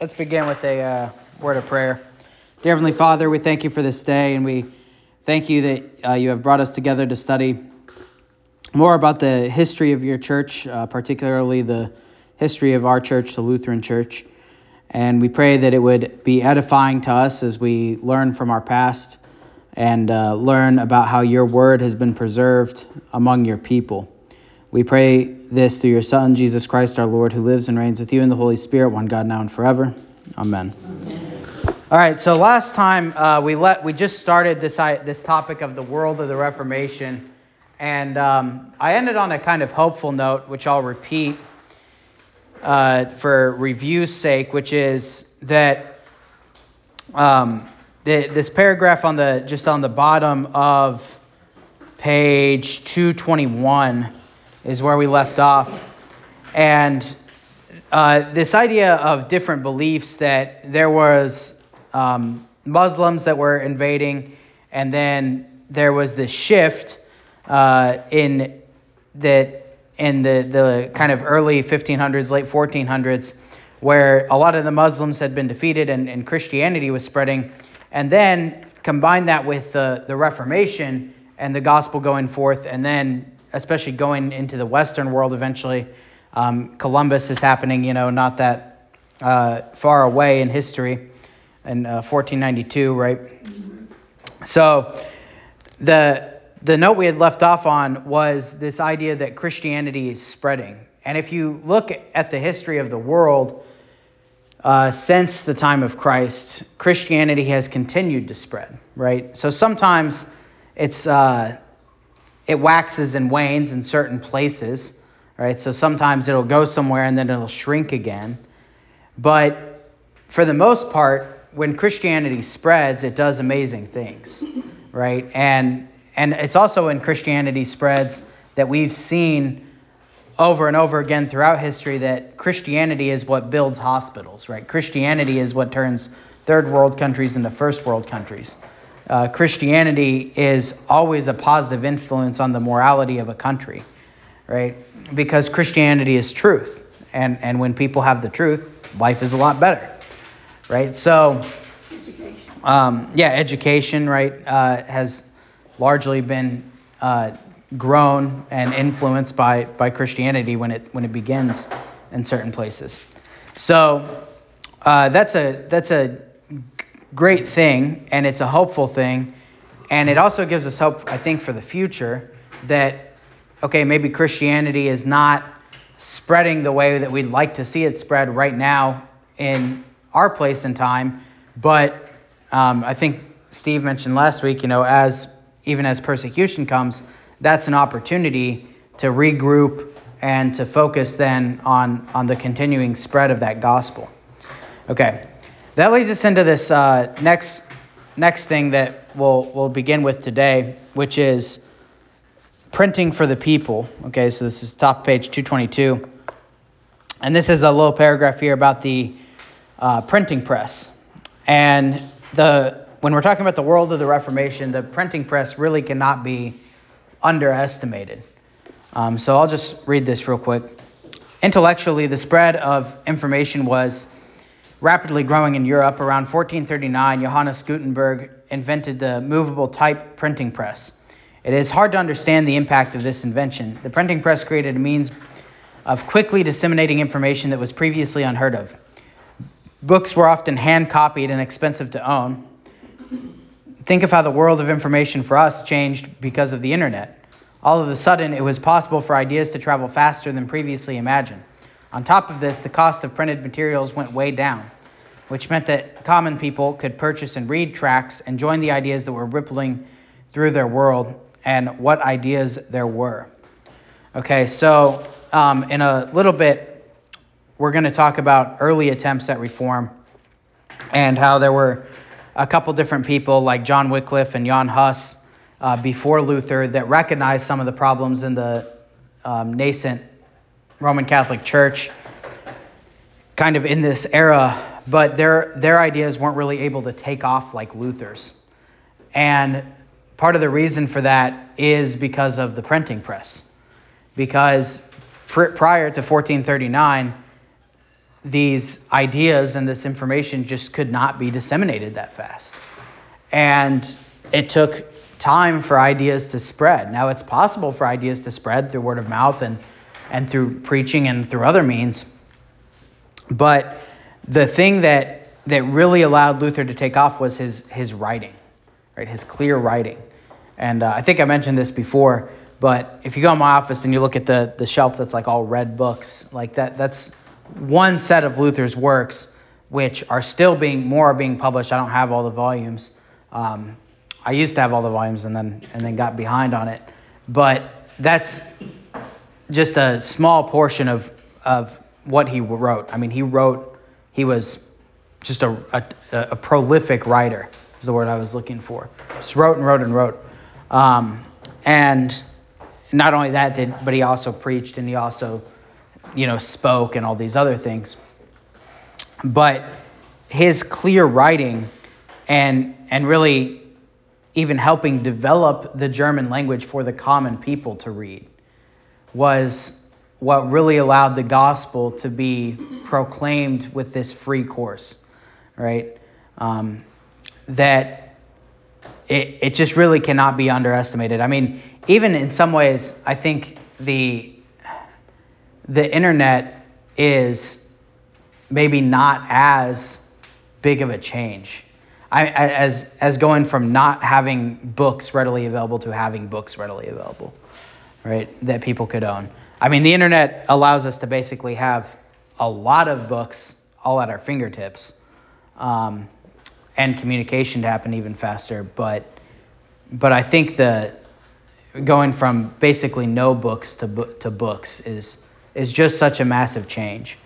Let's begin with a uh, word of prayer. Dear Heavenly Father, we thank you for this day, and we thank you that uh, you have brought us together to study more about the history of your church, uh, particularly the history of our church, the Lutheran Church. And we pray that it would be edifying to us as we learn from our past and uh, learn about how your word has been preserved among your people. We pray this through your Son, Jesus Christ our Lord, who lives and reigns with you in the Holy Spirit, one God now and forever. Amen. Amen. All right, so last time uh, we let we just started this this topic of the world of the Reformation, and um, I ended on a kind of hopeful note, which I'll repeat uh, for review's sake, which is that um, the, this paragraph on the just on the bottom of page 221 is where we left off. And uh, this idea of different beliefs that there was um, Muslims that were invading, and then there was this shift uh, in that in the, the kind of early 1500s, late 1400s, where a lot of the Muslims had been defeated and, and Christianity was spreading. And then combine that with the, the Reformation and the gospel going forth, and then especially going into the Western world eventually. Um, Columbus is happening, you know, not that uh, far away in history, in uh, 1492, right? Mm-hmm. So the the note we had left off on was this idea that Christianity is spreading. And if you look at the history of the world uh, since the time of Christ, Christianity has continued to spread, right? So sometimes it's uh, it waxes and wanes in certain places, right? So sometimes it'll go somewhere and then it'll shrink again. But for the most part, when Christianity spreads, it does amazing things, right? And and it's also when Christianity spreads that we've seen over and over again throughout history that Christianity is what builds hospitals, right? Christianity is what turns third world countries into first world countries uh, Christianity is always a positive influence on the morality of a country, right? Because Christianity is truth. And, and when people have the truth, life is a lot better, right? So, um, yeah, education, right, uh, has largely been uh, grown and influenced by, by Christianity when it, when it begins in certain places. So, uh, that's a that's a great thing and it's a hopeful thing. And it also gives us hope, I think, for the future that, okay, maybe Christianity is not spreading the way that we'd like to see it spread right now in our place and time. But um, I think Steve mentioned last week, you know, as even as persecution comes, that's an opportunity to regroup and to focus then on, on the continuing spread of that gospel. Okay, that leads us into this uh, next next thing that we'll we'll begin with today, which is printing for the people. Okay, so this is top page 222, and this is a little paragraph here about the uh, printing press. And the when we're talking about the world of the Reformation, the printing press really cannot be underestimated. Um, so I'll just read this real quick. Intellectually, the spread of information was rapidly growing in Europe, around 1439, Johannes Gutenberg invented the movable type printing press. It is hard to understand the impact of this invention. The printing press created a means of quickly disseminating information that was previously unheard of. Books were often hand copied and expensive to own. Think of how the world of information for us changed because of the internet. All of a sudden, it was possible for ideas to travel faster than previously imagined. On top of this, the cost of printed materials went way down which meant that common people could purchase and read tracts and join the ideas that were rippling through their world and what ideas there were. Okay, so um, in a little bit, we're going to talk about early attempts at reform and how there were a couple different people like John Wycliffe and Jan Hus uh, before Luther that recognized some of the problems in the um, nascent Roman Catholic Church kind of in this era but their their ideas weren't really able to take off like Luther's. And part of the reason for that is because of the printing press. Because pr- prior to 1439, these ideas and this information just could not be disseminated that fast. And it took time for ideas to spread. Now it's possible for ideas to spread through word of mouth and and through preaching and through other means. But the thing that that really allowed Luther to take off was his his writing, right? His clear writing. And uh, I think I mentioned this before, but if you go in my office and you look at the the shelf that's like all red books, like that that's one set of Luther's works which are still being more are being published. I don't have all the volumes. Um, I used to have all the volumes and then and then got behind on it, but that's just a small portion of of what he wrote. I mean, he wrote. He was just a, a, a prolific writer. Is the word I was looking for. Just wrote and wrote and wrote. Um, and not only that did, but he also preached and he also, you know, spoke and all these other things. But his clear writing and and really even helping develop the German language for the common people to read was what really allowed the gospel to be proclaimed with this free course, right? Um, that it, it just really cannot be underestimated. I mean, even in some ways, I think the the internet is maybe not as big of a change. I, as as going from not having books readily available to having books readily available right, that people could own. I mean, the internet allows us to basically have a lot of books all at our fingertips, um, and communication to happen even faster. But but I think the going from basically no books to to books is is just such a massive change,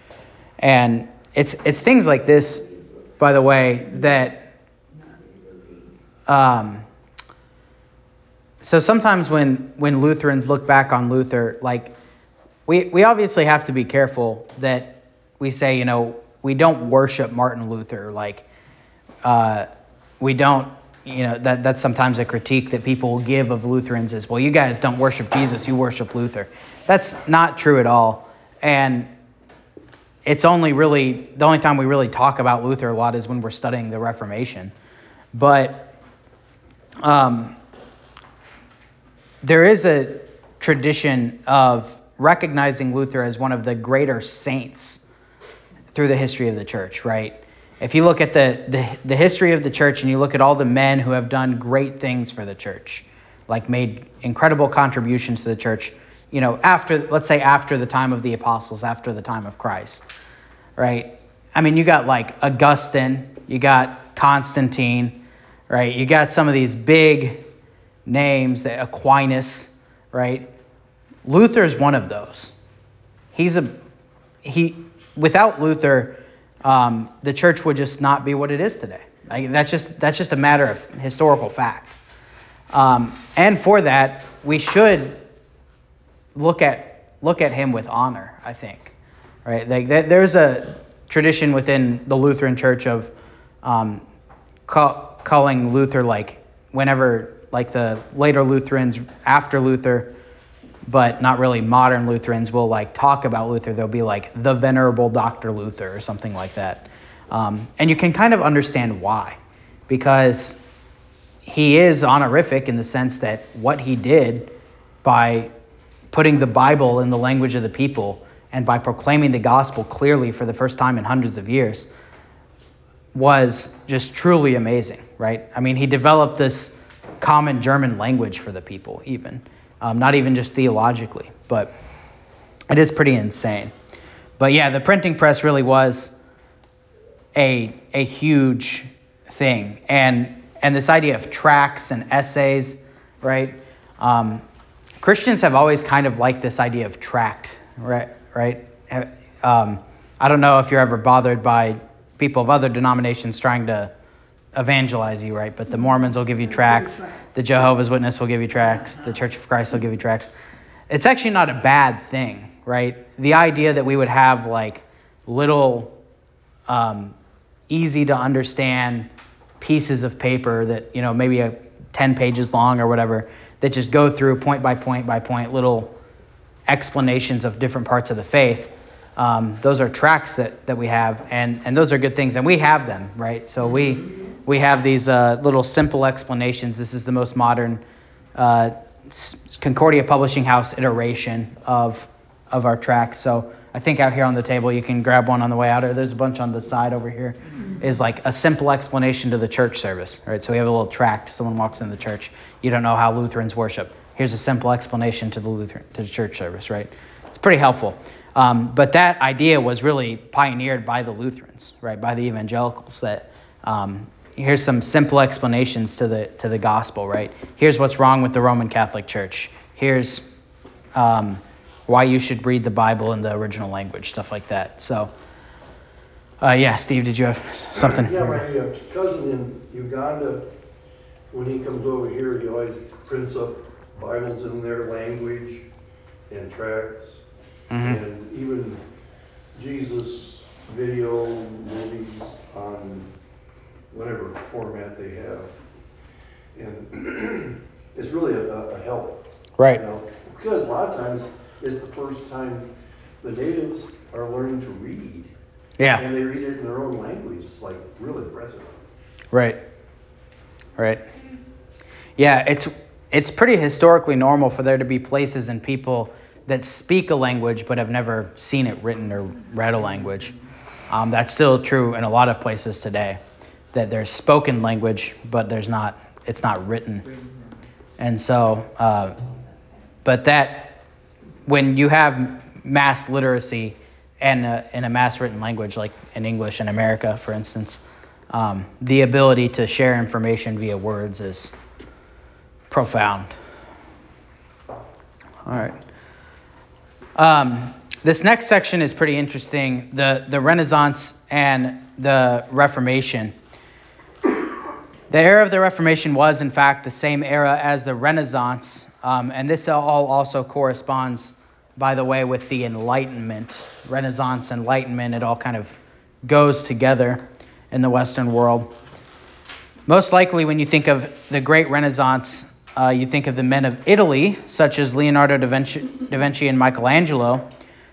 and it's it's things like this, by the way, that. Um, so sometimes when when Lutherans look back on Luther, like we we obviously have to be careful that we say, you know, we don't worship Martin Luther, like uh, we don't, you know, that that's sometimes a critique that people give of Lutherans is, well, you guys don't worship Jesus, you worship Luther. That's not true at all, and it's only really the only time we really talk about Luther a lot is when we're studying the Reformation, but um, there is a tradition of recognizing Luther as one of the greater saints through the history of the church, right? If you look at the, the, the, history of the church and you look at all the men who have done great things for the church, like made incredible contributions to the church, you know, after, let's say after the time of the apostles, after the time of Christ, right? I mean, you got like Augustine, you got Constantine, right? You got some of these big names, the Aquinas, right? Luther is one of those. He's a he. Without Luther, um, the church would just not be what it is today. Like, that's just that's just a matter of historical fact. Um, and for that, we should look at look at him with honor. I think, right? Like there's a tradition within the Lutheran Church of um, call, calling Luther like whenever like the later Lutherans after Luther, but not really modern Lutherans will like talk about Luther. They'll be like the Venerable Dr. Luther or something like that. Um, and you can kind of understand why, because he is honorific in the sense that what he did by putting the Bible in the language of the people and by proclaiming the gospel clearly for the first time in hundreds of years was just truly amazing, right? I mean, he developed this common German language for the people, even. Um, not even just theologically, but it is pretty insane. But yeah, the printing press really was a, a huge thing. And, and this idea of tracts and essays, right? Um, Christians have always kind of liked this idea of tract, right? right? Um, I don't know if you're ever bothered by people of other denominations trying to evangelize you, right? But the Mormons will give you tracts, the Jehovah's Witness will give you tracts, the Church of Christ will give you tracts. It's actually not a bad thing, right? The idea that we would have like little um, easy to understand pieces of paper that, you know, maybe a 10 pages long or whatever, that just go through point by point by point little explanations of different parts of the faith. Um, those are tracks that, that we have, and, and those are good things, and we have them, right? So we we have these uh, little simple explanations. This is the most modern uh, Concordia Publishing House iteration of of our tracks. So I think out here on the table you can grab one on the way out, or there's a bunch on the side over here. Is like a simple explanation to the church service, right? So we have a little tract. Someone walks in the church, you don't know how Lutherans worship. Here's a simple explanation to the Lutheran to the church service, right? It's pretty helpful. Um, but that idea was really pioneered by the Lutherans, right? By the evangelicals. That um, here's some simple explanations to the to the gospel, right? Here's what's wrong with the Roman Catholic Church. Here's um, why you should read the Bible in the original language, stuff like that. So, uh, yeah, Steve, did you have something? Yeah, my uh, cousin in Uganda, when he comes over here, he always prints up Bibles in their language and tracts, mm-hmm. and even Jesus video movies on whatever format they have. And it's really a, a help. Right. You know? Because a lot of times it's the first time the natives are learning to read. Yeah. And they read it in their own language. It's like really impressive. Right. Right. Yeah, it's it's pretty historically normal for there to be places and people that speak a language but have never seen it written or read a language. Um, that's still true in a lot of places today. That there's spoken language, but there's not. It's not written. And so, uh, but that when you have mass literacy and a, in a mass written language like in English in America, for instance, um, the ability to share information via words is profound. All right. Um, this next section is pretty interesting. The the Renaissance and the Reformation. The era of the Reformation was, in fact, the same era as the Renaissance, um, and this all also corresponds by the way, with the Enlightenment, Renaissance, Enlightenment, it all kind of goes together in the Western world. Most likely, when you think of the Great Renaissance, uh, you think of the men of Italy, such as Leonardo da Vinci, da Vinci and Michelangelo,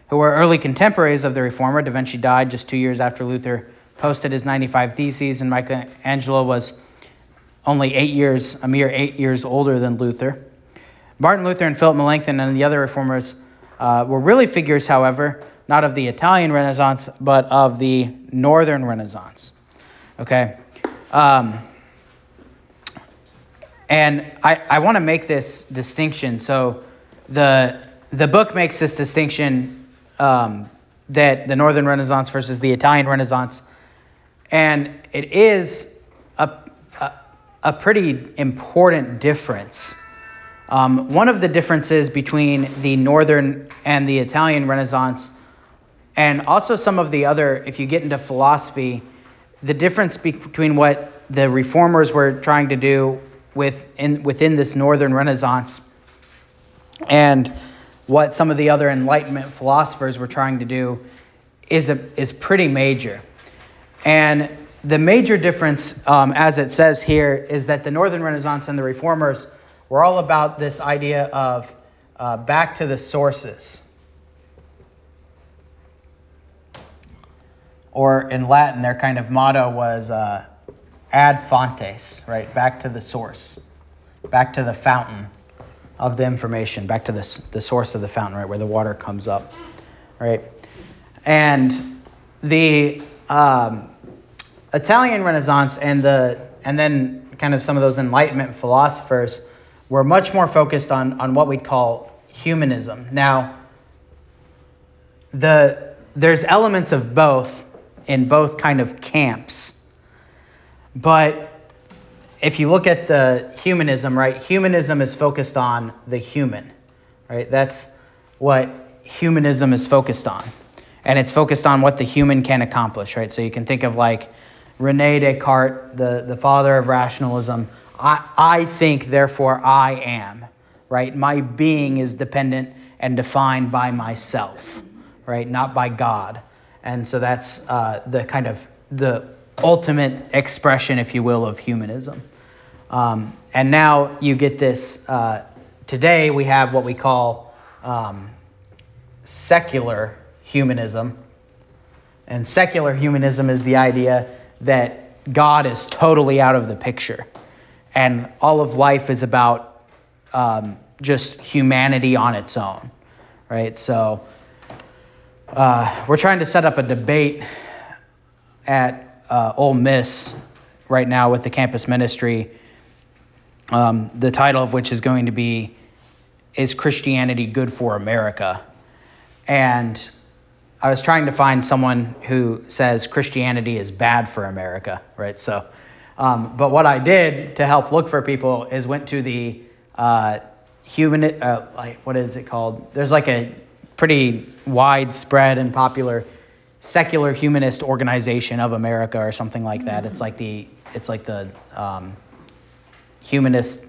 who were early contemporaries of the Reformer. Da Vinci died just two years after Luther posted his 95 Theses, and Michelangelo was only eight years, a mere eight years older than Luther. Martin Luther and Philip Melanchthon and the other reformers uh, were really figures, however, not of the Italian Renaissance, but of the Northern Renaissance. Okay? Um, and I, I want to make this distinction. So the, the book makes this distinction um, that the Northern Renaissance versus the Italian Renaissance. And it is a, a, a pretty important difference um, one of the differences between the Northern and the Italian Renaissance, and also some of the other, if you get into philosophy, the difference between what the reformers were trying to do within, within this Northern Renaissance and what some of the other Enlightenment philosophers were trying to do is, a, is pretty major. And the major difference, um, as it says here, is that the Northern Renaissance and the reformers we're all about this idea of uh, back to the sources. Or in Latin, their kind of motto was uh, ad fontes, right? Back to the source, back to the fountain of the information, back to the, the source of the fountain, right, where the water comes up, right? And the um, Italian Renaissance and the and then kind of some of those Enlightenment philosophers we're much more focused on, on what we'd call humanism. Now, the, there's elements of both in both kind of camps. But if you look at the humanism, right, humanism is focused on the human, right? That's what humanism is focused on. And it's focused on what the human can accomplish, right? So you can think of like Rene Descartes, the, the father of rationalism, I, I think, therefore I am, right? My being is dependent and defined by myself, right? Not by God. And so that's uh, the kind of the ultimate expression, if you will, of humanism. Um, and now you get this. Uh, today we have what we call um, secular humanism. And secular humanism is the idea that God is totally out of the picture. And all of life is about um, just humanity on its own, right? So uh, we're trying to set up a debate at uh, Ole Miss right now with the campus ministry, um, the title of which is going to be Is Christianity Good for America? And I was trying to find someone who says Christianity is bad for America, right? So, um, but what I did to help look for people is went to the uh, human, uh, like what is it called? There's like a pretty widespread and popular secular humanist organization of America or something like that. It's like the it's like the um, humanist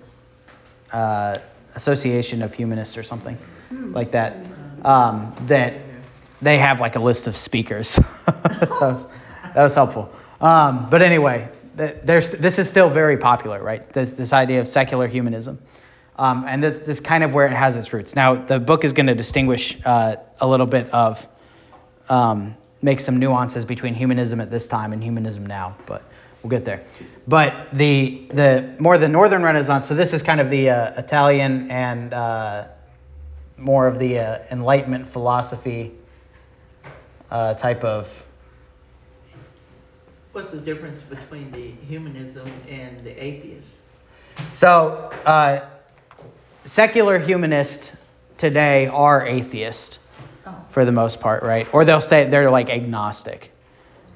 uh, association of humanists or something like that. Um, that they have like a list of speakers. that, was, that was helpful. Um, but anyway, there's, this is still very popular, right? This, this idea of secular humanism. Um, and this, this, is kind of where it has its roots. Now, the book is going to distinguish uh, a little bit of, um, make some nuances between humanism at this time and humanism now, but we'll get there. But the, the more the Northern Renaissance, so this is kind of the uh, Italian and uh, more of the uh, Enlightenment philosophy uh, type of. What's the difference between the humanism and the atheist? So, uh, secular humanists today are atheist for the most part, right? Or they'll say they're like agnostic,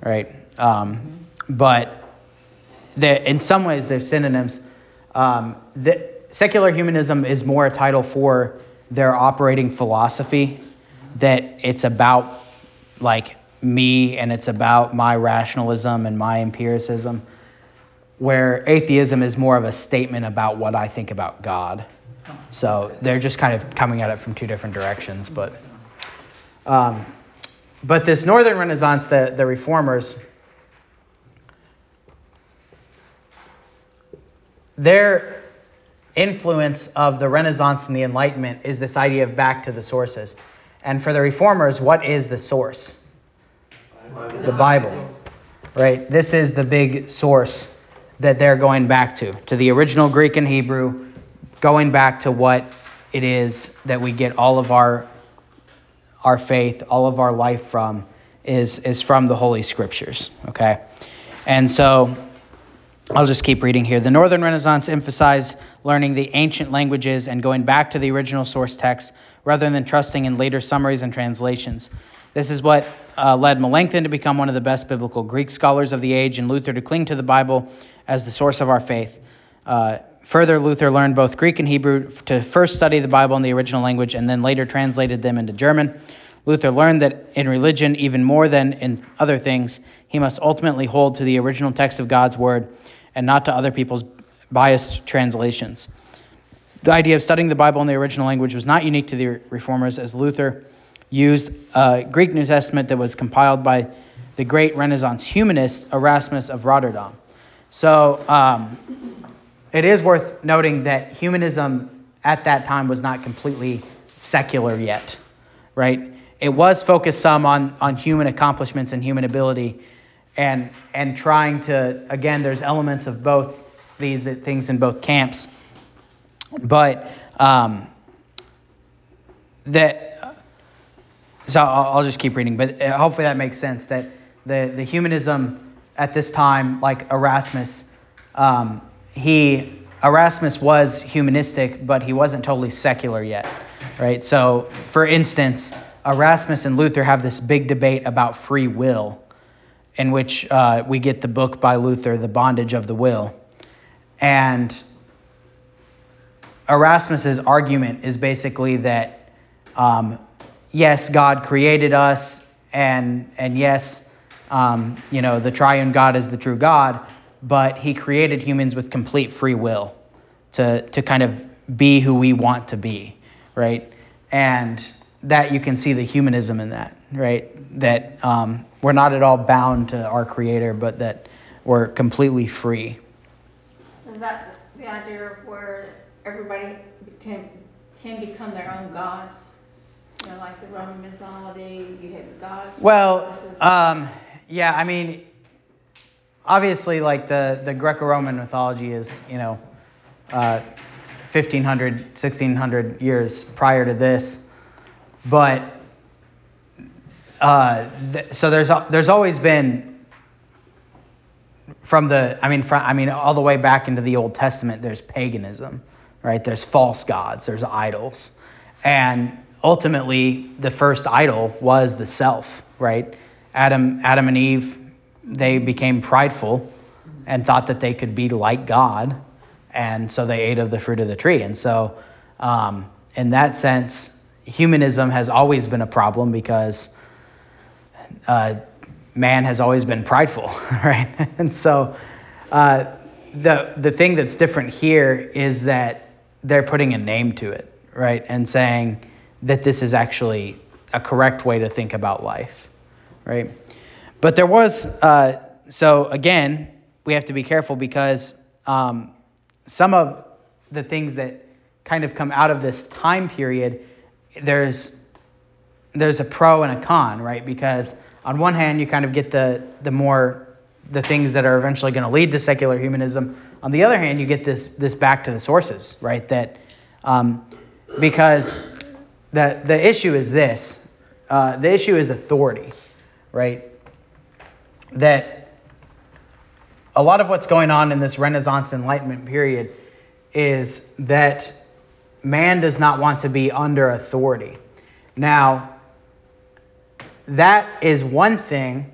right? Um, mm-hmm. But in some ways, they're synonyms. Um, the, secular humanism is more a title for their operating philosophy, that it's about like me and it's about my rationalism and my empiricism, where atheism is more of a statement about what I think about God. So they're just kind of coming at it from two different directions. But um, but this Northern Renaissance, the, the reformers, their influence of the Renaissance and the Enlightenment is this idea of back to the sources. And for the reformers, what is the source? The Bible. Right? This is the big source that they're going back to, to the original Greek and Hebrew, going back to what it is that we get all of our our faith, all of our life from is is from the holy scriptures, okay? And so I'll just keep reading here. The Northern Renaissance emphasized learning the ancient languages and going back to the original source text rather than trusting in later summaries and translations. This is what uh, led Melanchthon to become one of the best biblical Greek scholars of the age and Luther to cling to the Bible as the source of our faith. Uh, further, Luther learned both Greek and Hebrew to first study the Bible in the original language and then later translated them into German. Luther learned that in religion, even more than in other things, he must ultimately hold to the original text of God's Word and not to other people's biased translations. The idea of studying the Bible in the original language was not unique to the reformers, as Luther used a Greek New Testament that was compiled by the great Renaissance humanist Erasmus of Rotterdam. So um, it is worth noting that humanism at that time was not completely secular yet, right? It was focused some on, on human accomplishments and human ability, and and trying to again there's elements of both these things in both camps but um, that so I'll, I'll, just keep reading but hopefully that makes sense that the the humanism at this time like Erasmus um, he Erasmus was humanistic but he wasn't totally secular yet right so for instance Erasmus and Luther have this big debate about free will in which uh, we get the book by Luther, The Bondage of the Will. And Erasmus's argument is basically that um, yes, God created us, and and yes, um, you know the triune God is the true God, but He created humans with complete free will to to kind of be who we want to be, right? And that you can see the humanism in that, right? That um, we're not at all bound to our Creator, but that we're completely free. So is that the idea of where everybody can can become their own gods? You know, like the Roman mythology, you have the gods. Well, um, yeah, I mean, obviously, like the, the Greco-Roman mythology is, you know, uh, 1500, 1600 years prior to this, but uh, th- so there's there's always been from the I mean from, I mean all the way back into the Old Testament there's paganism, right? There's false gods, there's idols. And ultimately the first idol was the self, right? Adam Adam and Eve they became prideful and thought that they could be like God, and so they ate of the fruit of the tree. And so um, in that sense humanism has always been a problem because uh, man has always been prideful, right? And so uh, the the thing that's different here is that they're putting a name to it, right, and saying that this is actually a correct way to think about life, right? But there was uh, so again we have to be careful because um, some of the things that kind of come out of this time period there's there's a pro and a con, right? Because on one hand, you kind of get the the more the things that are eventually going to lead to secular humanism. On the other hand, you get this this back to the sources, right? That um, because the the issue is this, uh, the issue is authority, right? That a lot of what's going on in this Renaissance Enlightenment period is that man does not want to be under authority. Now, that is one thing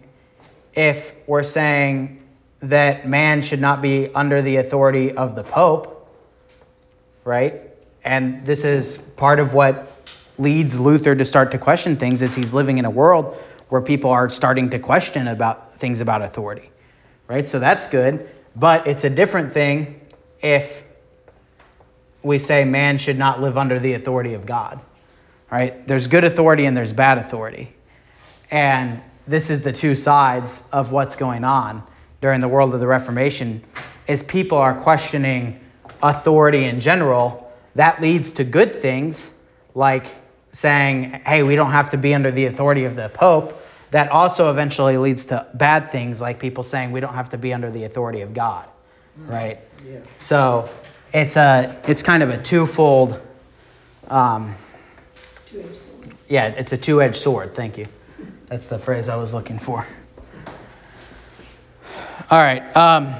if we're saying that man should not be under the authority of the Pope, right? And this is part of what leads Luther to start to question things is he's living in a world where people are starting to question about things about authority, right? So that's good, but it's a different thing if we say man should not live under the authority of God, right? There's good authority and there's bad authority. And this is the two sides of what's going on during the world of the Reformation is people are questioning authority in general. That leads to good things like saying, hey, we don't have to be under the authority of the Pope. That also eventually leads to bad things like people saying we don't have to be under the authority of God, right? Yeah. So it's a it's kind of a twofold um, Two-edged sword. yeah, it's a two-edged sword. Thank you. That's the phrase I was looking for. All right. Um,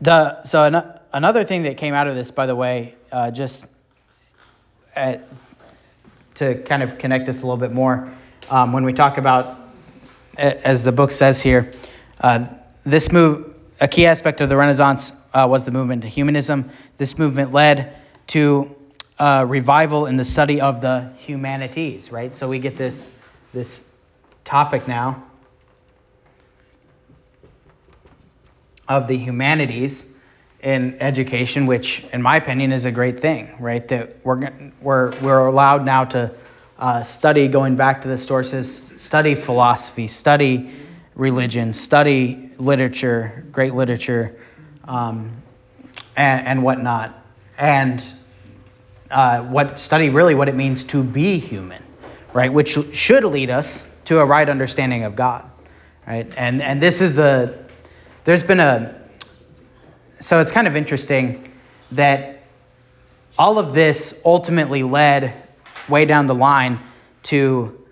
the so an, another thing that came out of this, by the way, uh, just at, to kind of connect this a little bit more, um, when we talk about, as the book says here, uh, this move, a key aspect of the Renaissance uh, was the movement to humanism. This movement led to uh, revival in the study of the humanities, right? So we get this this topic now of the humanities in education, which, in my opinion, is a great thing, right? That we're we're we're allowed now to uh, study, going back to the sources, study philosophy, study religion, study literature, great literature, um, and, and whatnot, and uh, what study really what it means to be human, right? Which should lead us to a right understanding of God, right? And and this is the there's been a so it's kind of interesting that all of this ultimately led way down the line to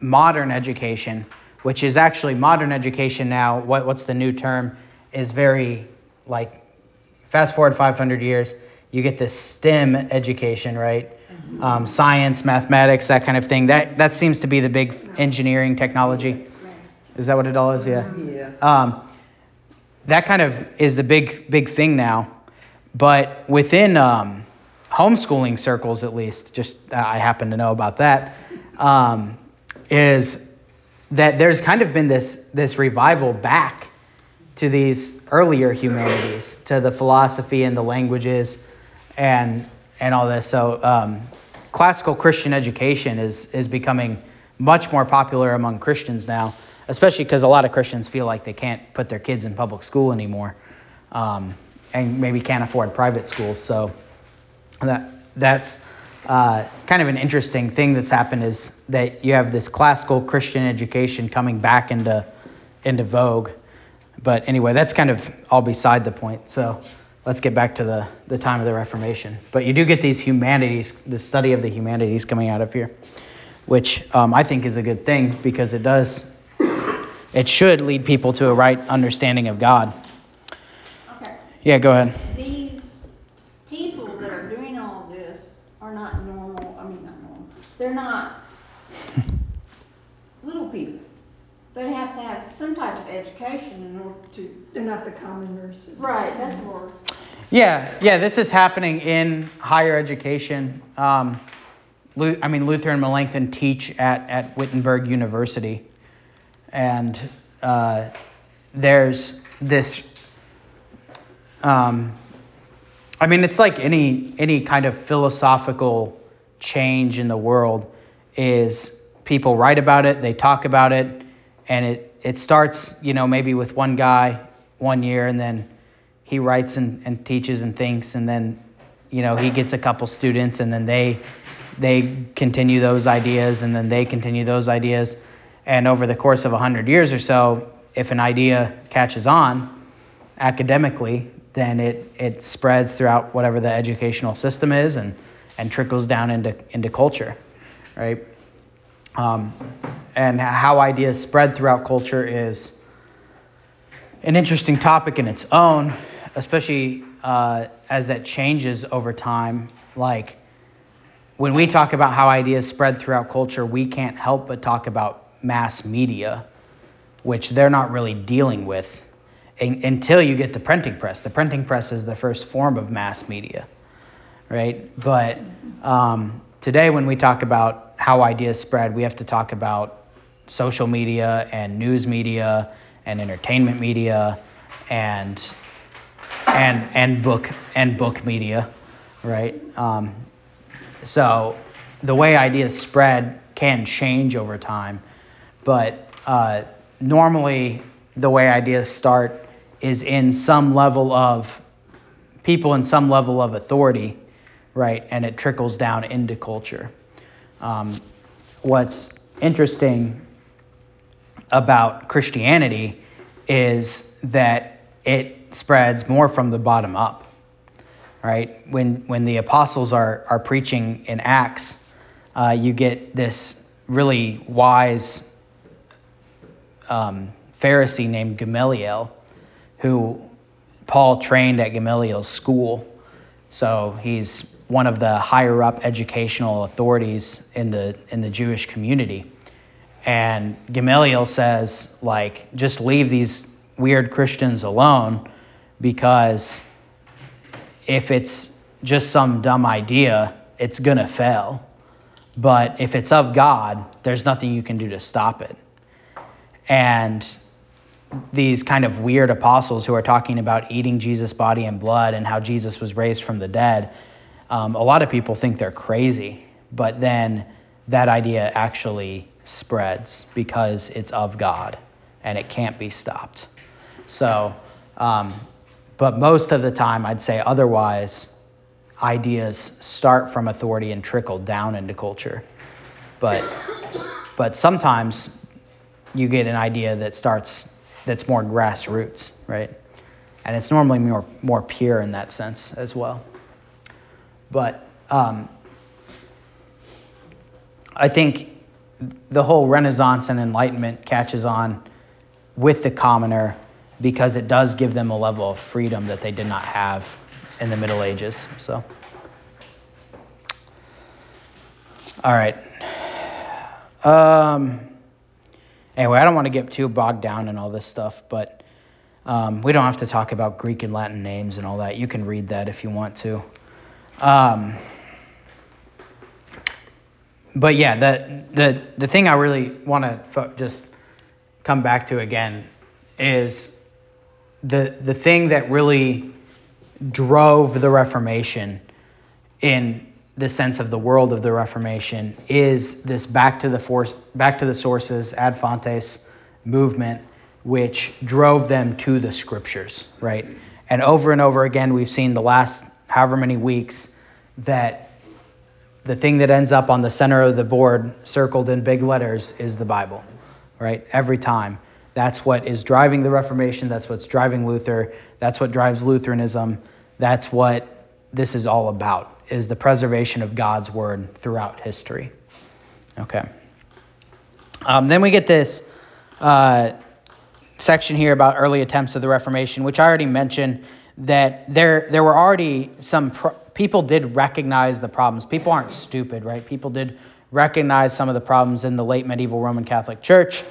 modern education, which is actually modern education now. What, what's the new term? Is very like fast forward 500 years, you get this STEM education, right? Um, science, mathematics, that kind of thing. That that seems to be the big engineering technology. Is that what it all is? Yeah. Yeah. Um, that kind of is the big big thing now. But within um, homeschooling circles, at least, just uh, I happen to know about that, um, is that there's kind of been this this revival back to these earlier humanities, to the philosophy and the languages, and and all this. So um, classical Christian education is is becoming much more popular among Christians now, especially because a lot of Christians feel like they can't put their kids in public school anymore, um, and maybe can't afford private schools. So that that's uh, kind of an interesting thing that's happened is that you have this classical Christian education coming back into into vogue. But anyway, that's kind of all beside the point. So let's get back to the, the time of the Reformation. But you do get these humanities, the study of the humanities coming out of here, which um, I think is a good thing because it does, it should lead people to a right understanding of God. Okay. Yeah, go ahead. These people that are doing all this are not normal, I mean, not normal, they're not little people. They have to have some type of education in order to. They're not the common nurses. Right, that's the word. Yeah, yeah, this is happening in higher education. Um, I mean, Luther and Melanchthon teach at, at Wittenberg University. And uh, there's this, um, I mean, it's like any, any kind of philosophical change in the world is people write about it, they talk about it, and it, it starts, you know, maybe with one guy one year, and then he writes and, and teaches and thinks, and then, you know, he gets a couple students, and then they they continue those ideas, and then they continue those ideas, and over the course of a hundred years or so, if an idea catches on academically, then it it spreads throughout whatever the educational system is, and and trickles down into into culture, right? Um, and how ideas spread throughout culture is an interesting topic in its own, especially uh, as that changes over time. Like when we talk about how ideas spread throughout culture, we can't help but talk about mass media, which they're not really dealing with in, until you get the printing press. The printing press is the first form of mass media, right? But um, today, when we talk about how ideas spread, we have to talk about social media and news media and entertainment media and and and book and book media, right? Um, so the way ideas spread can change over time, but uh, normally the way ideas start is in some level of people in some level of authority, right? And it trickles down into culture. Um, what's interesting about Christianity is that it spreads more from the bottom up. Right? When when the apostles are are preaching in Acts, uh, you get this really wise um, Pharisee named Gamaliel, who Paul trained at Gamaliel's school. So he's one of the higher up educational authorities in the in the Jewish community. And Gamaliel says, like, just leave these weird Christians alone because if it's just some dumb idea, it's going to fail. But if it's of God, there's nothing you can do to stop it. And these kind of weird apostles who are talking about eating Jesus' body and blood and how Jesus was raised from the dead, um, a lot of people think they're crazy. But then that idea actually spreads because it's of God and it can't be stopped. So, um, but most of the time, I'd say otherwise, ideas start from authority and trickle down into culture. But, but sometimes you get an idea that starts that's more grassroots, right? And it's normally more more pure in that sense as well. But um, I think the whole Renaissance and Enlightenment catches on with the commoner because it does give them a level of freedom that they did not have in the Middle Ages. So, all right. Um, anyway, I don't want to get too bogged down in all this stuff, but um, we don't have to talk about Greek and Latin names and all that. You can read that if you want to. Um, but yeah, the the the thing I really want to fo- just come back to again is the the thing that really drove the Reformation in the sense of the world of the Reformation is this back to the force back to the sources ad fontes movement which drove them to the scriptures, right? And over and over again we've seen the last however many weeks that the thing that ends up on the center of the board, circled in big letters, is the Bible, right? Every time. That's what is driving the Reformation. That's what's driving Luther. That's what drives Lutheranism. That's what this is all about, is the preservation of God's word throughout history. Okay. Um, then we get this uh, section here about early attempts of the Reformation, which I already mentioned that there there were already some pro- people did recognize the problems. People aren't stupid, right? People did recognize some of the problems in the late medieval Roman Catholic Church,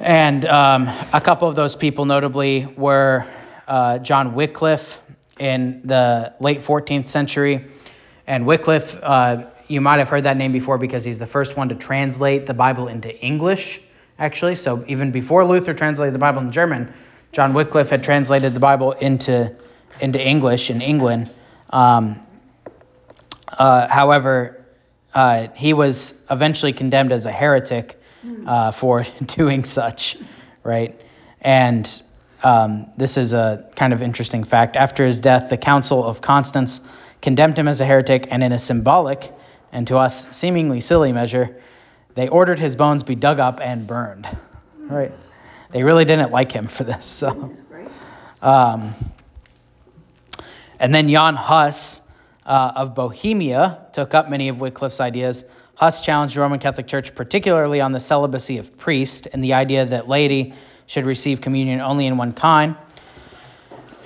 and um, a couple of those people, notably, were uh, John Wycliffe in the late 14th century, and Wycliffe. Uh, you might have heard that name before because he's the first one to translate the Bible into English, actually. So even before Luther translated the Bible in German, John Wycliffe had translated the Bible into into English in England. Um, uh, however, uh, he was eventually condemned as a heretic uh, for doing such, right? And um, this is a kind of interesting fact. After his death, the Council of Constance condemned him as a heretic, and in a symbolic and to us seemingly silly measure, they ordered his bones be dug up and burned. Right? They really didn't like him for this. So, um, and then Jan Hus uh, of Bohemia took up many of Wycliffe's ideas. Hus challenged the Roman Catholic Church, particularly on the celibacy of priests and the idea that laity should receive communion only in one kind.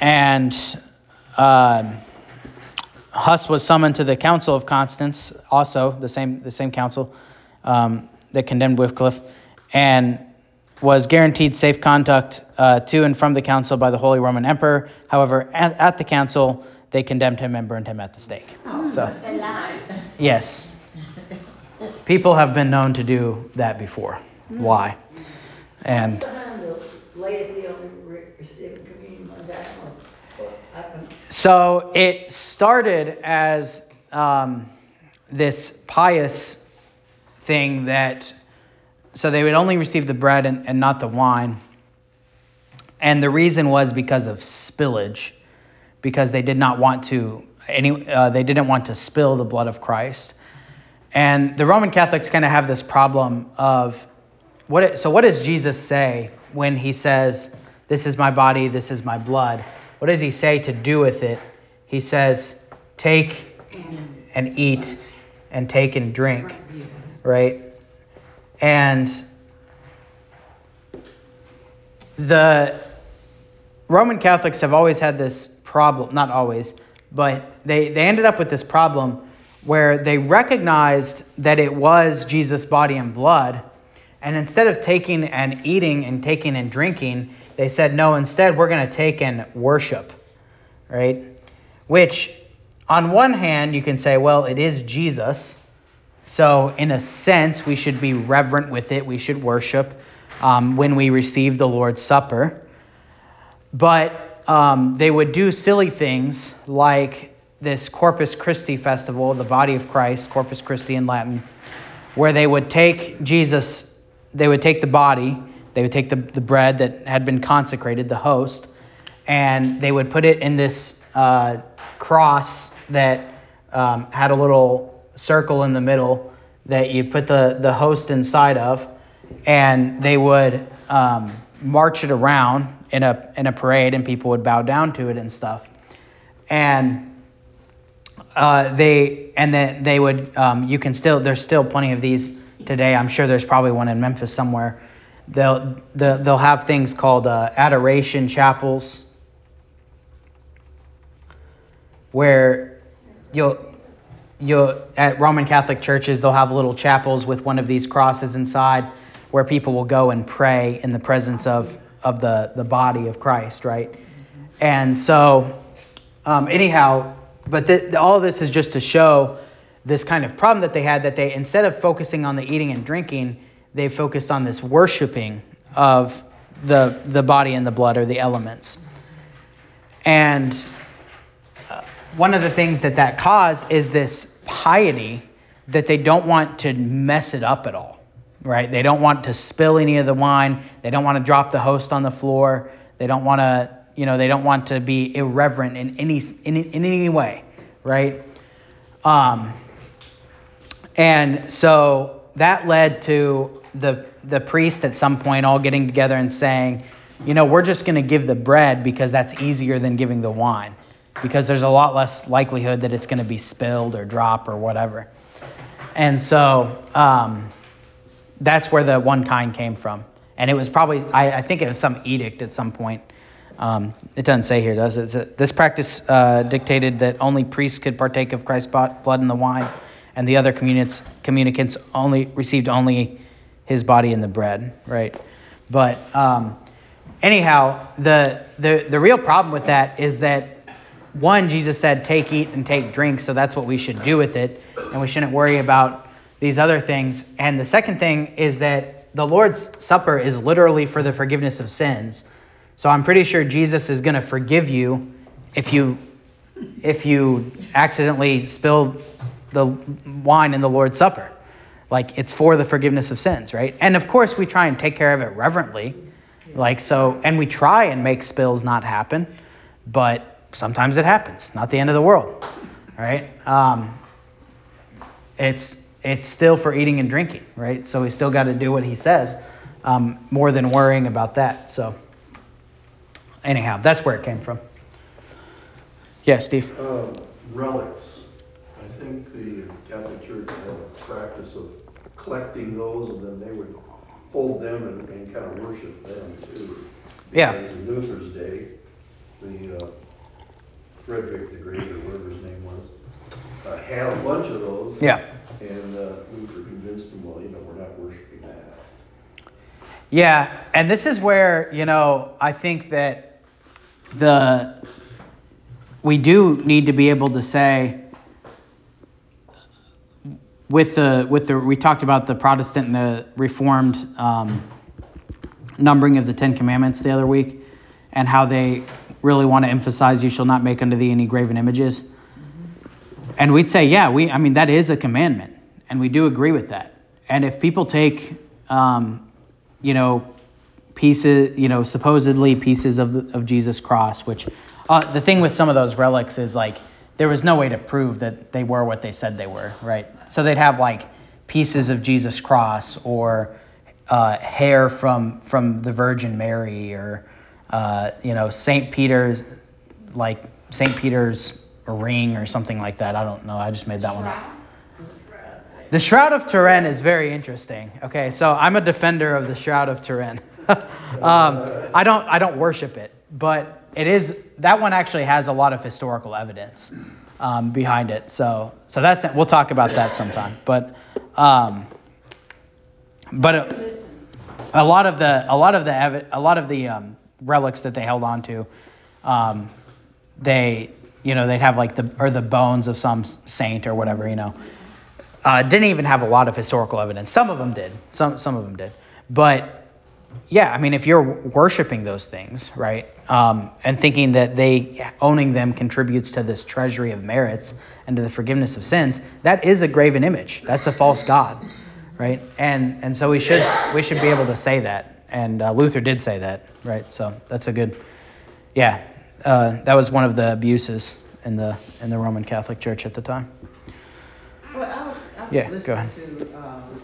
And uh, Huss was summoned to the Council of Constance, also the same the same council um, that condemned Wycliffe, and was guaranteed safe conduct uh, to and from the council by the Holy Roman Emperor. However, at, at, the council, they condemned him and burned him at the stake. So, yes, people have been known to do that before. Why? And so it started as um, this pious thing that so they would only receive the bread and, and not the wine. And the reason was because of spillage, because they did not want to any uh, they didn't want to spill the blood of Christ. And the Roman Catholics kind of have this problem of what it, so what does Jesus say when he says this is my body, this is my blood? What does he say to do with it? He says take and eat and take and drink, right? And the Roman Catholics have always had this problem, not always, but they, they ended up with this problem where they recognized that it was Jesus' body and blood. And instead of taking and eating and taking and drinking, they said, no, instead we're going to take and worship, right? Which, on one hand, you can say, well, it is Jesus. So, in a sense, we should be reverent with it. We should worship um, when we receive the Lord's Supper. But um, they would do silly things like this Corpus Christi festival, the body of Christ, Corpus Christi in Latin, where they would take Jesus, they would take the body, they would take the, the bread that had been consecrated, the host, and they would put it in this uh, cross that um, had a little circle in the middle that you put the, the host inside of, and they would um, march it around in a in a parade, and people would bow down to it and stuff. And uh, they and then they would um, you can still there's still plenty of these today. I'm sure there's probably one in Memphis somewhere. They'll the, they'll have things called uh, adoration chapels where you'll you at Roman Catholic churches they'll have little chapels with one of these crosses inside where people will go and pray in the presence of of the the body of Christ, right? And so um, anyhow, but all this is just to show this kind of problem that they had that they instead of focusing on the eating and drinking, they focused on this worshiping of the the body and the blood or the elements. And one of the things that that caused is this piety that they don't want to mess it up at all, right? They don't want to spill any of the wine. They don't want to drop the host on the floor. They don't want to, you know, they don't want to be irreverent in any in, in any way, right? Um, And so that led to the the priest at some point all getting together and saying, you know, we're just going to give the bread because that's easier than giving the wine because there's a lot less likelihood that it's going to be spilled or drop or whatever. And so um, that's where the one kind came from. And it was probably, I, I think it was some edict at some point. Um, it doesn't say here, does it? this practice uh, dictated that only priests could partake of Christ's blood and the wine, and the other communicants, communicants only received only his body in the bread, right? But um, anyhow, the, the the real problem with that is that one, Jesus said, take, eat, and take drink, so that's what we should do with it, and we shouldn't worry about these other things. And the second thing is that the Lord's Supper is literally for the forgiveness of sins. So I'm pretty sure Jesus is going to forgive you if you if you accidentally spill the wine in the Lord's Supper. Like it's for the forgiveness of sins, right? And of course we try and take care of it reverently. Like so and we try and make spills not happen, but sometimes it happens. Not the end of the world, right? Um, it's it's still for eating and drinking, right? So we still got to do what he says, um, more than worrying about that. So anyhow, that's where it came from. Yeah, Steve. Uh, relics. I think the Catholic Church had a practice of collecting those, and then they would hold them and, and kind of worship them too. Yeah. Because in Luther's day, the uh, Frederick the Great, or whatever his name was, uh, had a bunch of those. Yeah. And uh, Luther convinced him, well, you know, we're not worshiping that. Yeah, and this is where, you know, I think that the we do need to be able to say with the with the we talked about the Protestant and the Reformed um, numbering of the Ten Commandments the other week, and how they really want to emphasize you shall not make unto thee any graven images. Mm-hmm. And we'd say, yeah, we, I mean, that is a commandment, and we do agree with that. And if people take, um, you know, pieces, you know, supposedly pieces of, the, of Jesus' cross, which uh, the thing with some of those relics is like there was no way to prove that they were what they said they were, right? So they'd have like pieces of Jesus' cross or uh, hair from from the Virgin Mary or uh, you know, St. Peter's, like St. Peter's ring or something like that. I don't know. I just made that one up. The Shroud of Turin is very interesting. Okay, so I'm a defender of the Shroud of Turin. um, I don't I don't worship it, but it is that one actually has a lot of historical evidence um, behind it. So so that's we'll talk about that sometime. But um, but a, a lot of the a lot of the a lot of the um, relics that they held on to. Um, they, you know, they'd have like the or the bones of some saint or whatever, you know. Uh, didn't even have a lot of historical evidence. Some of them did. Some some of them did. But yeah, I mean, if you're worshiping those things, right, um, and thinking that they owning them contributes to this treasury of merits and to the forgiveness of sins, that is a graven image. That's a false god, right? And and so we should we should be able to say that and uh, Luther did say that, right? So that's a good, yeah. Uh, that was one of the abuses in the in the Roman Catholic Church at the time. Well, I was, I was yeah, listening to um,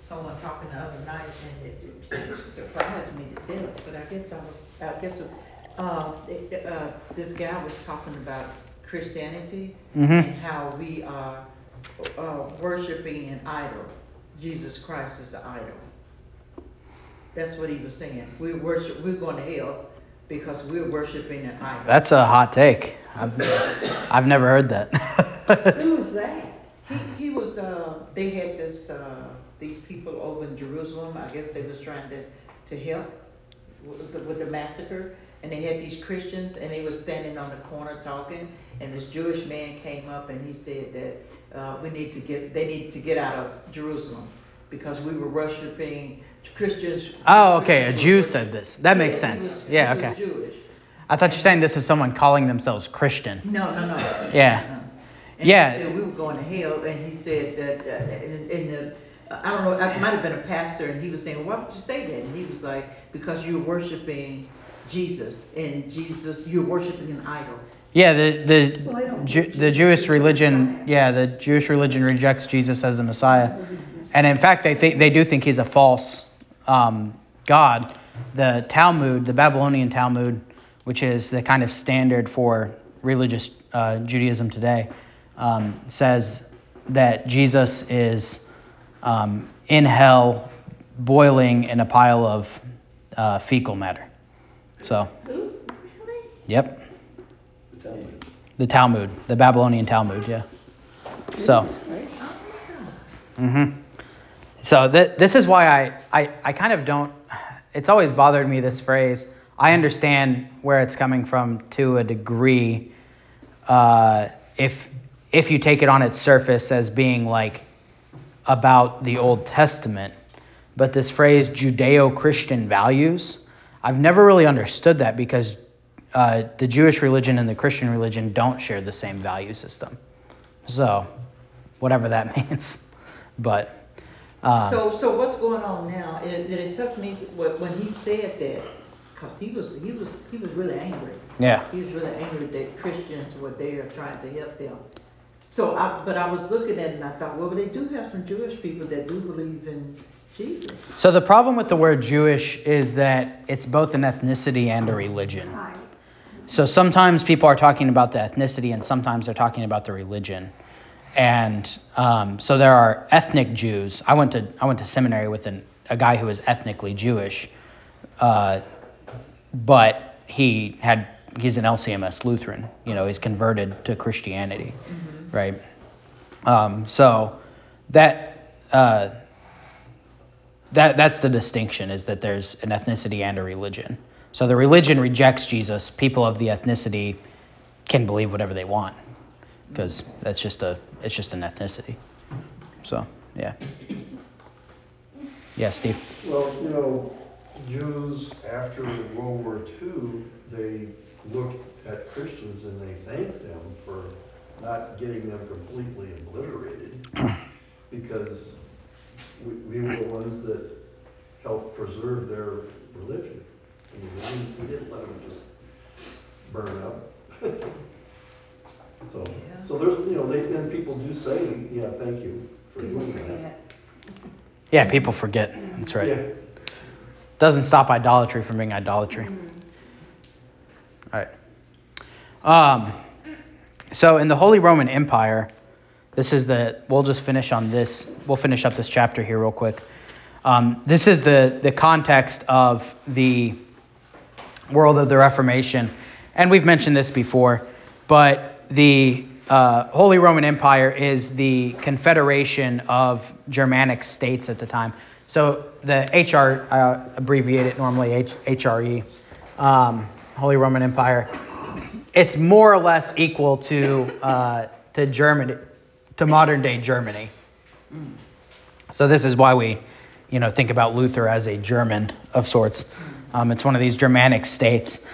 someone talking the other night, and it, it, surprised me to death. But I guess I was, I guess uh, it, uh, this guy was talking about Christianity mm-hmm. and how we are uh, worshiping an idol. Jesus Christ is the idol. That's what he was saying. We worship. We're going to hell because we're worshiping an idol. That's a hot take. I've, I've never heard that. Who was that? He, he was. Uh, they had this. Uh, these people over in Jerusalem. I guess they was trying to to help with the, with the massacre. And they had these Christians, and they were standing on the corner talking. And this Jewish man came up, and he said that uh, we need to get. They need to get out of Jerusalem because we were worshiping Christians. Oh, okay. A Jew said this. That makes sense. Yeah, okay. I thought you're saying this is someone calling themselves Christian. No, no, no. Yeah. And yeah. He said we were going to hell, and he said that uh, in, in the I don't know, it might have been a pastor, and he was saying, why would you say that? And he was like, because you're worshiping Jesus, and Jesus, you're worshiping an idol. Yeah, the the Well, Ju- the Jewish religion, yeah, the Jewish religion rejects Jesus as the Messiah, and in fact, they think they do think he's a false um, god. The Talmud, the Babylonian Talmud, which is the kind of standard for religious uh, Judaism today, um, says that Jesus is um, in hell, boiling in a pile of uh, fecal matter. So, Really? yep. The Talmud, the Babylonian Talmud, yeah. So, hmm so th- this is why I, I, I kind of don't, it's always bothered me this phrase. I understand where it's coming from to a degree uh, if, if you take it on its surface as being like about the Old Testament. But this phrase Judeo Christian values, I've never really understood that because uh, the Jewish religion and the Christian religion don't share the same value system. So, whatever that means. But, uh, So, so what's going on now? It, it took me when he said that, cause he was he was he was really angry. yeah. He was really angry that Christians were there trying to help them. So, I, but I was looking at it and I thought, well, they do have some Jewish people that do believe in Jesus. So, the problem with the word Jewish is that it's both an ethnicity and a religion. Right. So sometimes people are talking about the ethnicity, and sometimes they're talking about the religion. And um, so there are ethnic Jews. I went to I went to seminary with an, a guy who was ethnically Jewish, uh, but he had he's an LCMS Lutheran. You know, he's converted to Christianity, right? Um, so that uh, that that's the distinction is that there's an ethnicity and a religion. So the religion rejects Jesus. People of the ethnicity can believe whatever they want because that's just a it's just an ethnicity. So yeah, yeah, Steve. Well, you know, Jews after World War II, they looked at Christians and they thanked them for not getting them completely obliterated because we, we were the ones that helped preserve their religion. I mean, we didn't, we didn't let them just burn up. So, Yeah. so there's, you know, they, and people do say, yeah, thank you for People doing that. Yeah, people forget. That's right. Yeah. Doesn't stop idolatry from being idolatry. All right. Um, so in the Holy Roman Empire, this is the. We'll just finish on this. We'll finish up this chapter here real quick. Um, this is the the context of the world of the Reformation, and we've mentioned this before, but the uh, Holy Roman Empire is the confederation of Germanic states at the time. So the HR, uh, abbreviate it normally H- HRE, um, Holy Roman Empire. It's more or less equal to uh, to Germany, to modern day Germany. So this is why we, you know, think about Luther as a German of sorts. Um, it's one of these Germanic states.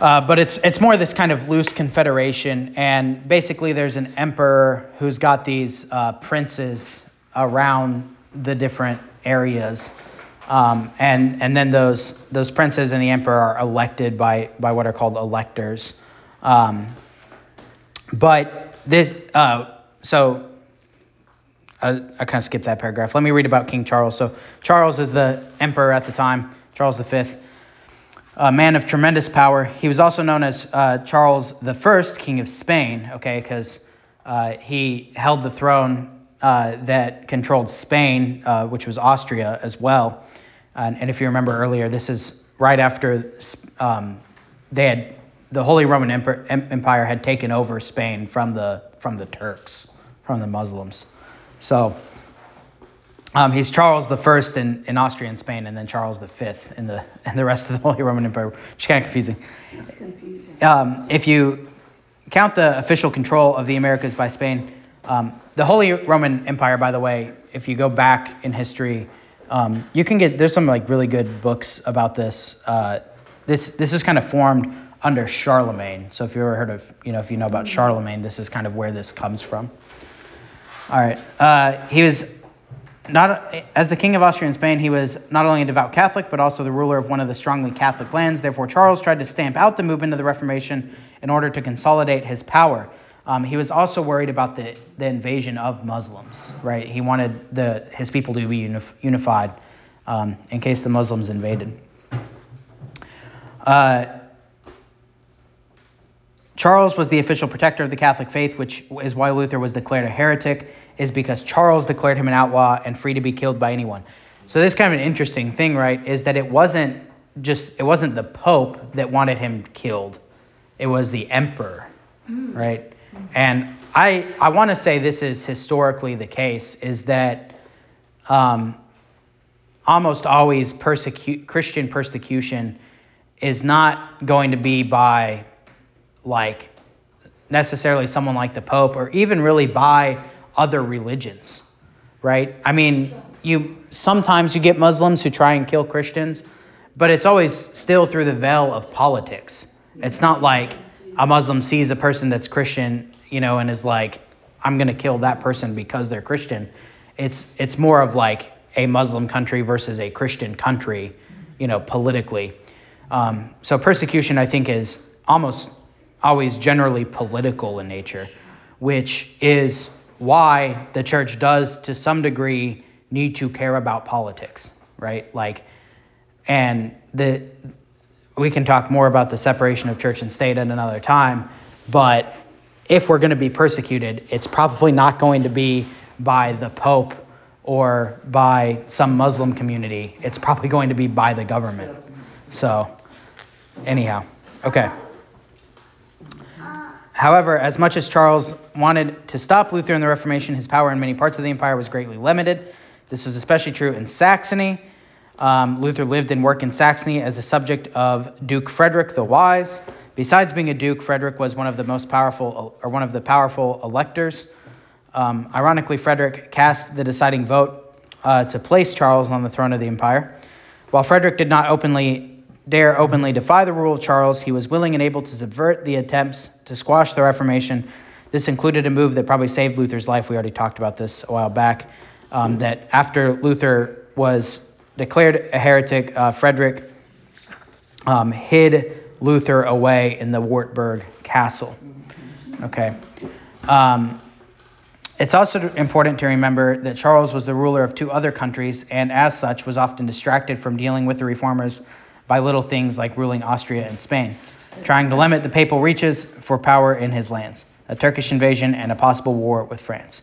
Uh, but it's it's more this kind of loose confederation, and basically there's an emperor who's got these uh, princes around the different areas, um, and and then those those princes and the emperor are elected by by what are called electors. Um, but this uh, so I, I kind of skipped that paragraph. Let me read about King Charles. So Charles is the emperor at the time, Charles V a man of tremendous power. He was also known as uh, Charles I, King of Spain, okay, because uh, he held the throne uh, that controlled Spain, uh, which was Austria as well. And, and if you remember earlier, this is right after um, they had the Holy Roman Empire had taken over Spain from the from the Turks, from the Muslims. So um, he's Charles the First in, in Austria and Spain, and then Charles the Fifth in the in the rest of the Holy Roman Empire, which is kind of confusing. It's confusing. Um, if you count the official control of the Americas by Spain, um, the Holy Roman Empire, by the way, if you go back in history, um, you can get there's some like really good books about this. Uh, this this is kind of formed under Charlemagne. So if you ever heard of you know if you know about Charlemagne, this is kind of where this comes from. All right, uh, he was not as the king of Austria and Spain, he was not only a devout Catholic but also the ruler of one of the strongly Catholic lands. Therefore, Charles tried to stamp out the movement of the Reformation in order to consolidate his power. Um, he was also worried about the, the invasion of Muslims, right? He wanted the his people to be unif- unified um, in case the Muslims invaded. Uh, Charles was the official protector of the Catholic faith, which is why Luther was declared a heretic, is because Charles declared him an outlaw and free to be killed by anyone. So this is kind of an interesting thing, right? Is that it wasn't just it wasn't the Pope that wanted him killed. It was the emperor, right? And I I want to say this is historically the case is that um, almost always Christian persecution is not going to be by like necessarily someone like the Pope or even really by other religions, right? I mean, you sometimes you get Muslims who try and kill Christians, but it's always still through the veil of politics. It's not like a Muslim sees a person that's Christian, you know, and is like, I'm going to kill that person because they're Christian. It's it's more of like a Muslim country versus a Christian country, you know, politically. Um, so persecution, I think, is almost always generally political in nature, which is why the church does, to some degree, need to care about politics, right? Like, and the we can talk more about the separation of church and state at another time, but if we're going to be persecuted, it's probably not going to be by the Pope or by some Muslim community. It's probably going to be by the government. So, anyhow, okay. However, as much as Charles wanted to stop Luther and the Reformation, his power in many parts of the empire was greatly limited. This was especially true in Saxony. Um, Luther lived and worked in Saxony as a subject of Duke Frederick the Wise. Besides being a duke, Frederick was one of the most powerful, or one of the powerful electors. Um, ironically, Frederick cast the deciding vote uh, to place Charles on the throne of the empire. While Frederick did not openly dare openly defy the rule of Charles, he was willing and able to subvert the attempts to squash the Reformation. This included a move that probably saved Luther's life. We already talked about this a while back. Um, that after Luther was declared a heretic, uh, Frederick um, hid Luther away in the Wartburg castle. Okay. Um, it's also important to remember that Charles was the ruler of two other countries and, as such, was often distracted from dealing with the reformers by little things like ruling Austria and Spain, trying to limit the papal reaches for power in his lands, a Turkish invasion, and a possible war with France.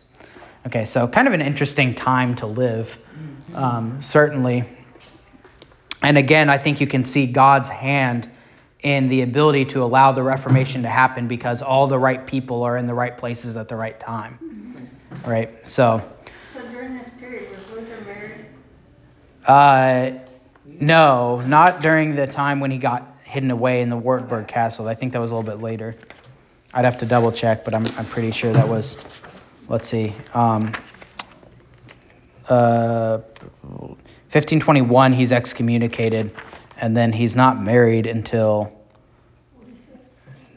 Okay, so kind of an interesting time to live, um, certainly. And again, I think you can see God's hand in the ability to allow the Reformation to happen because all the right people are in the right places at the right time. Right? So. So during this period, was Luther married? Uh, no, not during the time when he got hidden away in the Wartburg Castle. I think that was a little bit later. I'd have to double check, but I'm, I'm pretty sure that was, let's see, um, uh, 1521 he's excommunicated, and then he's not married until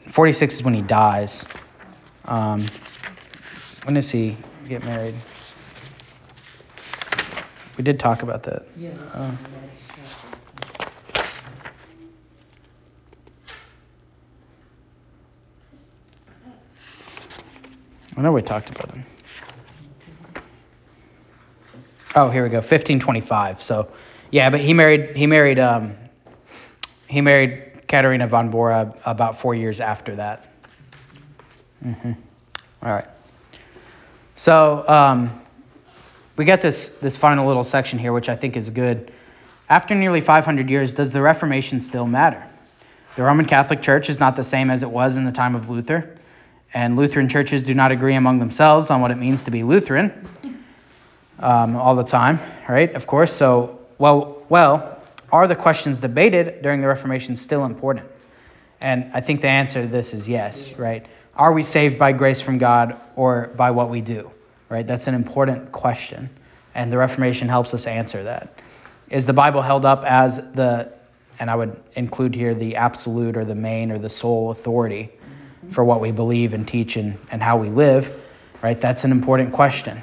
46 is when he dies. Um, when does he get married? We did talk about that. Yeah. Uh, I know we talked about him. Oh, here we go. 1525. So, yeah, but he married he married um he married Katharina von Bora about four years after that. Mm-hmm. All right. So um, we get this this final little section here, which I think is good. After nearly 500 years, does the Reformation still matter? The Roman Catholic Church is not the same as it was in the time of Luther, and Lutheran churches do not agree among themselves on what it means to be Lutheran um, all the time, right? Of course. So, well, well, are the questions debated during the Reformation still important? And I think the answer to this is yes, right? Are we saved by grace from God or by what we do? Right? That's an important question, and the Reformation helps us answer that. Is the Bible held up as the, and I would include here the absolute or the main or the sole authority for what we believe and teach and, and how we live? Right? That's an important question.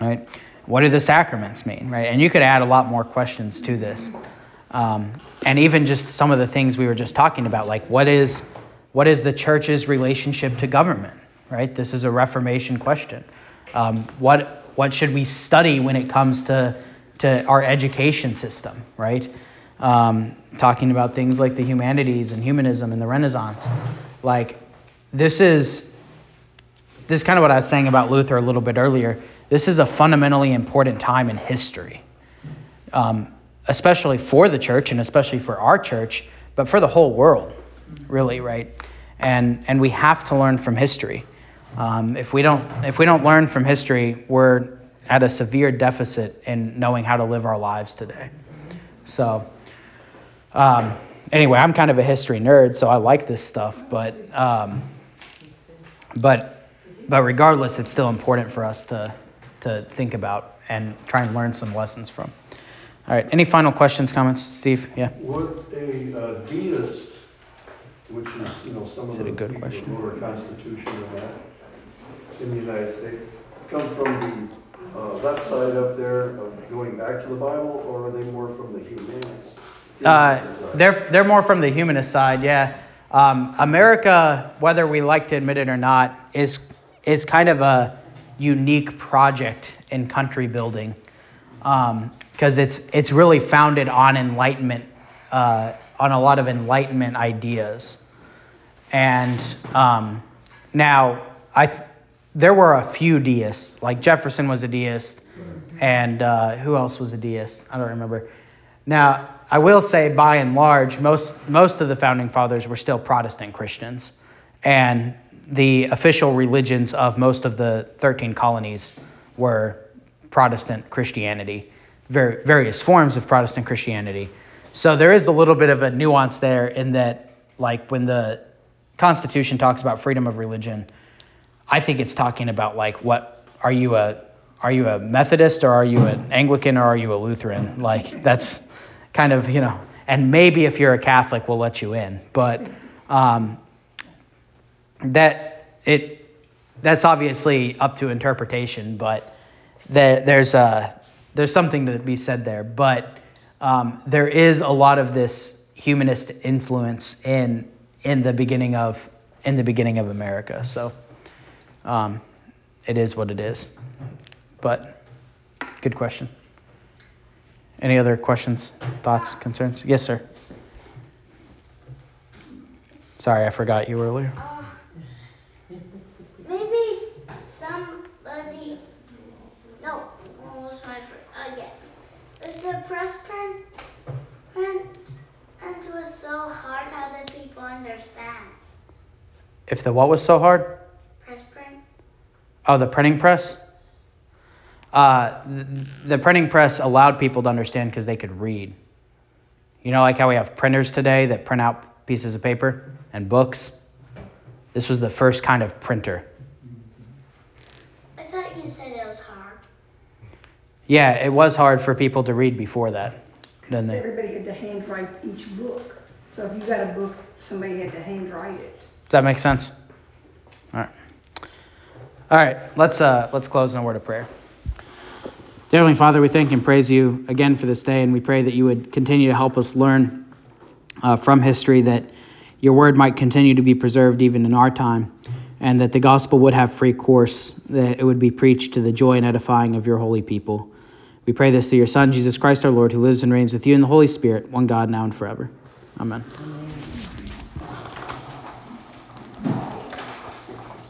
Right? what do the sacraments mean, right? And you could add a lot more questions to this. Um, and even just some of the things we were just talking about, like what is what is the church's relationship to government, right? This is a Reformation question. Um, what what should we study when it comes to to our education system, right? Um, talking about things like the humanities and humanism and the Renaissance, like this is this is kind of what I was saying about Luther a little bit earlier. This is a fundamentally important time in history, um, especially for the church and especially for our church, but for the whole world, really, right? And and we have to learn from history. Um, if we don't if we don't learn from history, we're at a severe deficit in knowing how to live our lives today. So, um, anyway, I'm kind of a history nerd, so I like this stuff, but um, but but regardless, it's still important for us to to think about and try and learn some lessons from. All right. Any final questions, comments, Steve? Yeah. Would a uh, deist, which is you know some of the good people question? who wrote our Constitution and that in the United States, come from the uh, left side up there of going back to the Bible, or are they more from the humanities? Uh, they're they're more from the humanist side, yeah. Um, America, whether we like to admit it or not, is is kind of a unique project in country building because um, it's it's really founded on enlightenment, uh, on a lot of enlightenment ideas. And um, now I th- there were a few deists, like Jefferson was a deist, and uh, who else was a deist? I don't remember. Now I will say, by and large, most most of the founding fathers were still Protestant Christians, and the official religions of most of the 13 colonies were Protestant Christianity, ver- various forms of Protestant Christianity. So there is a little bit of a nuance there in that, like when the Constitution talks about freedom of religion, I think it's talking about like what are you a are you a Methodist or are you an Anglican or are you a Lutheran? Like that's kind of you know, and maybe if you're a Catholic, we'll let you in, but um, that it that's obviously up to interpretation, but there, there's a there's something to be said there. But um, there is a lot of this humanist influence in in the beginning of in the beginning of America. So um, it is what it is. But good question. Any other questions, thoughts, concerns? Yes, sir. Sorry, I forgot you earlier. Uh, maybe somebody. No, what was my first? Uh, yeah. If the press print, print and it was so hard, how did people understand? If the what was so hard? Press print. Oh, the printing press? Uh, the, the printing press allowed people to understand because they could read. You know, like how we have printers today that print out pieces of paper and books? This was the first kind of printer. I thought you said it was hard. Yeah, it was hard for people to read before that. Then they, Everybody had to handwrite each book. So if you got a book, somebody had to handwrite it. does that make sense? All right. All right, let's uh, let's close in a word of prayer. Dear Heavenly Father, we thank and praise you again for this day, and we pray that you would continue to help us learn uh, from history that your word might continue to be preserved even in our time, and that the gospel would have free course, that it would be preached to the joy and edifying of your holy people. We pray this through your Son, Jesus Christ our Lord, who lives and reigns with you in the Holy Spirit, one God now and forever. Amen. Amen.